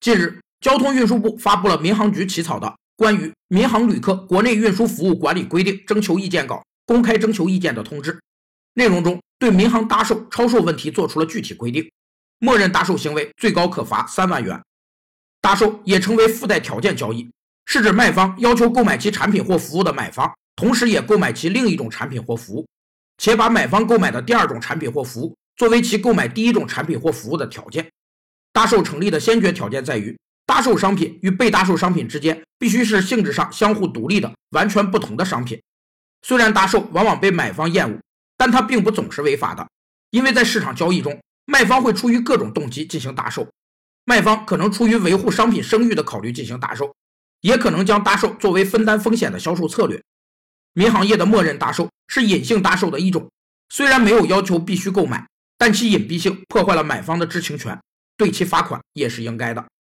近日，交通运输部发布了民航局起草的《关于民航旅客国内运输服务管理规定（征求意见稿）》公开征求意见的通知，内容中对民航搭售、超售问题作出了具体规定，默认搭售行为最高可罚三万元。搭售也称为附带条件交易，是指卖方要求购买其产品或服务的买方，同时也购买其另一种产品或服务，且把买方购买的第二种产品或服务作为其购买第一种产品或服务的条件。搭售成立的先决条件在于，搭售商品与被搭售商品之间必须是性质上相互独立的、完全不同的商品。虽然搭售往往被买方厌恶，但它并不总是违法的，因为在市场交易中，卖方会出于各种动机进行搭售。卖方可能出于维护商品声誉的考虑进行搭售，也可能将搭售作为分担风险的销售策略。民航业的默认搭售是隐性搭售的一种，虽然没有要求必须购买，但其隐蔽性破坏了买方的知情权，对其罚款也是应该的。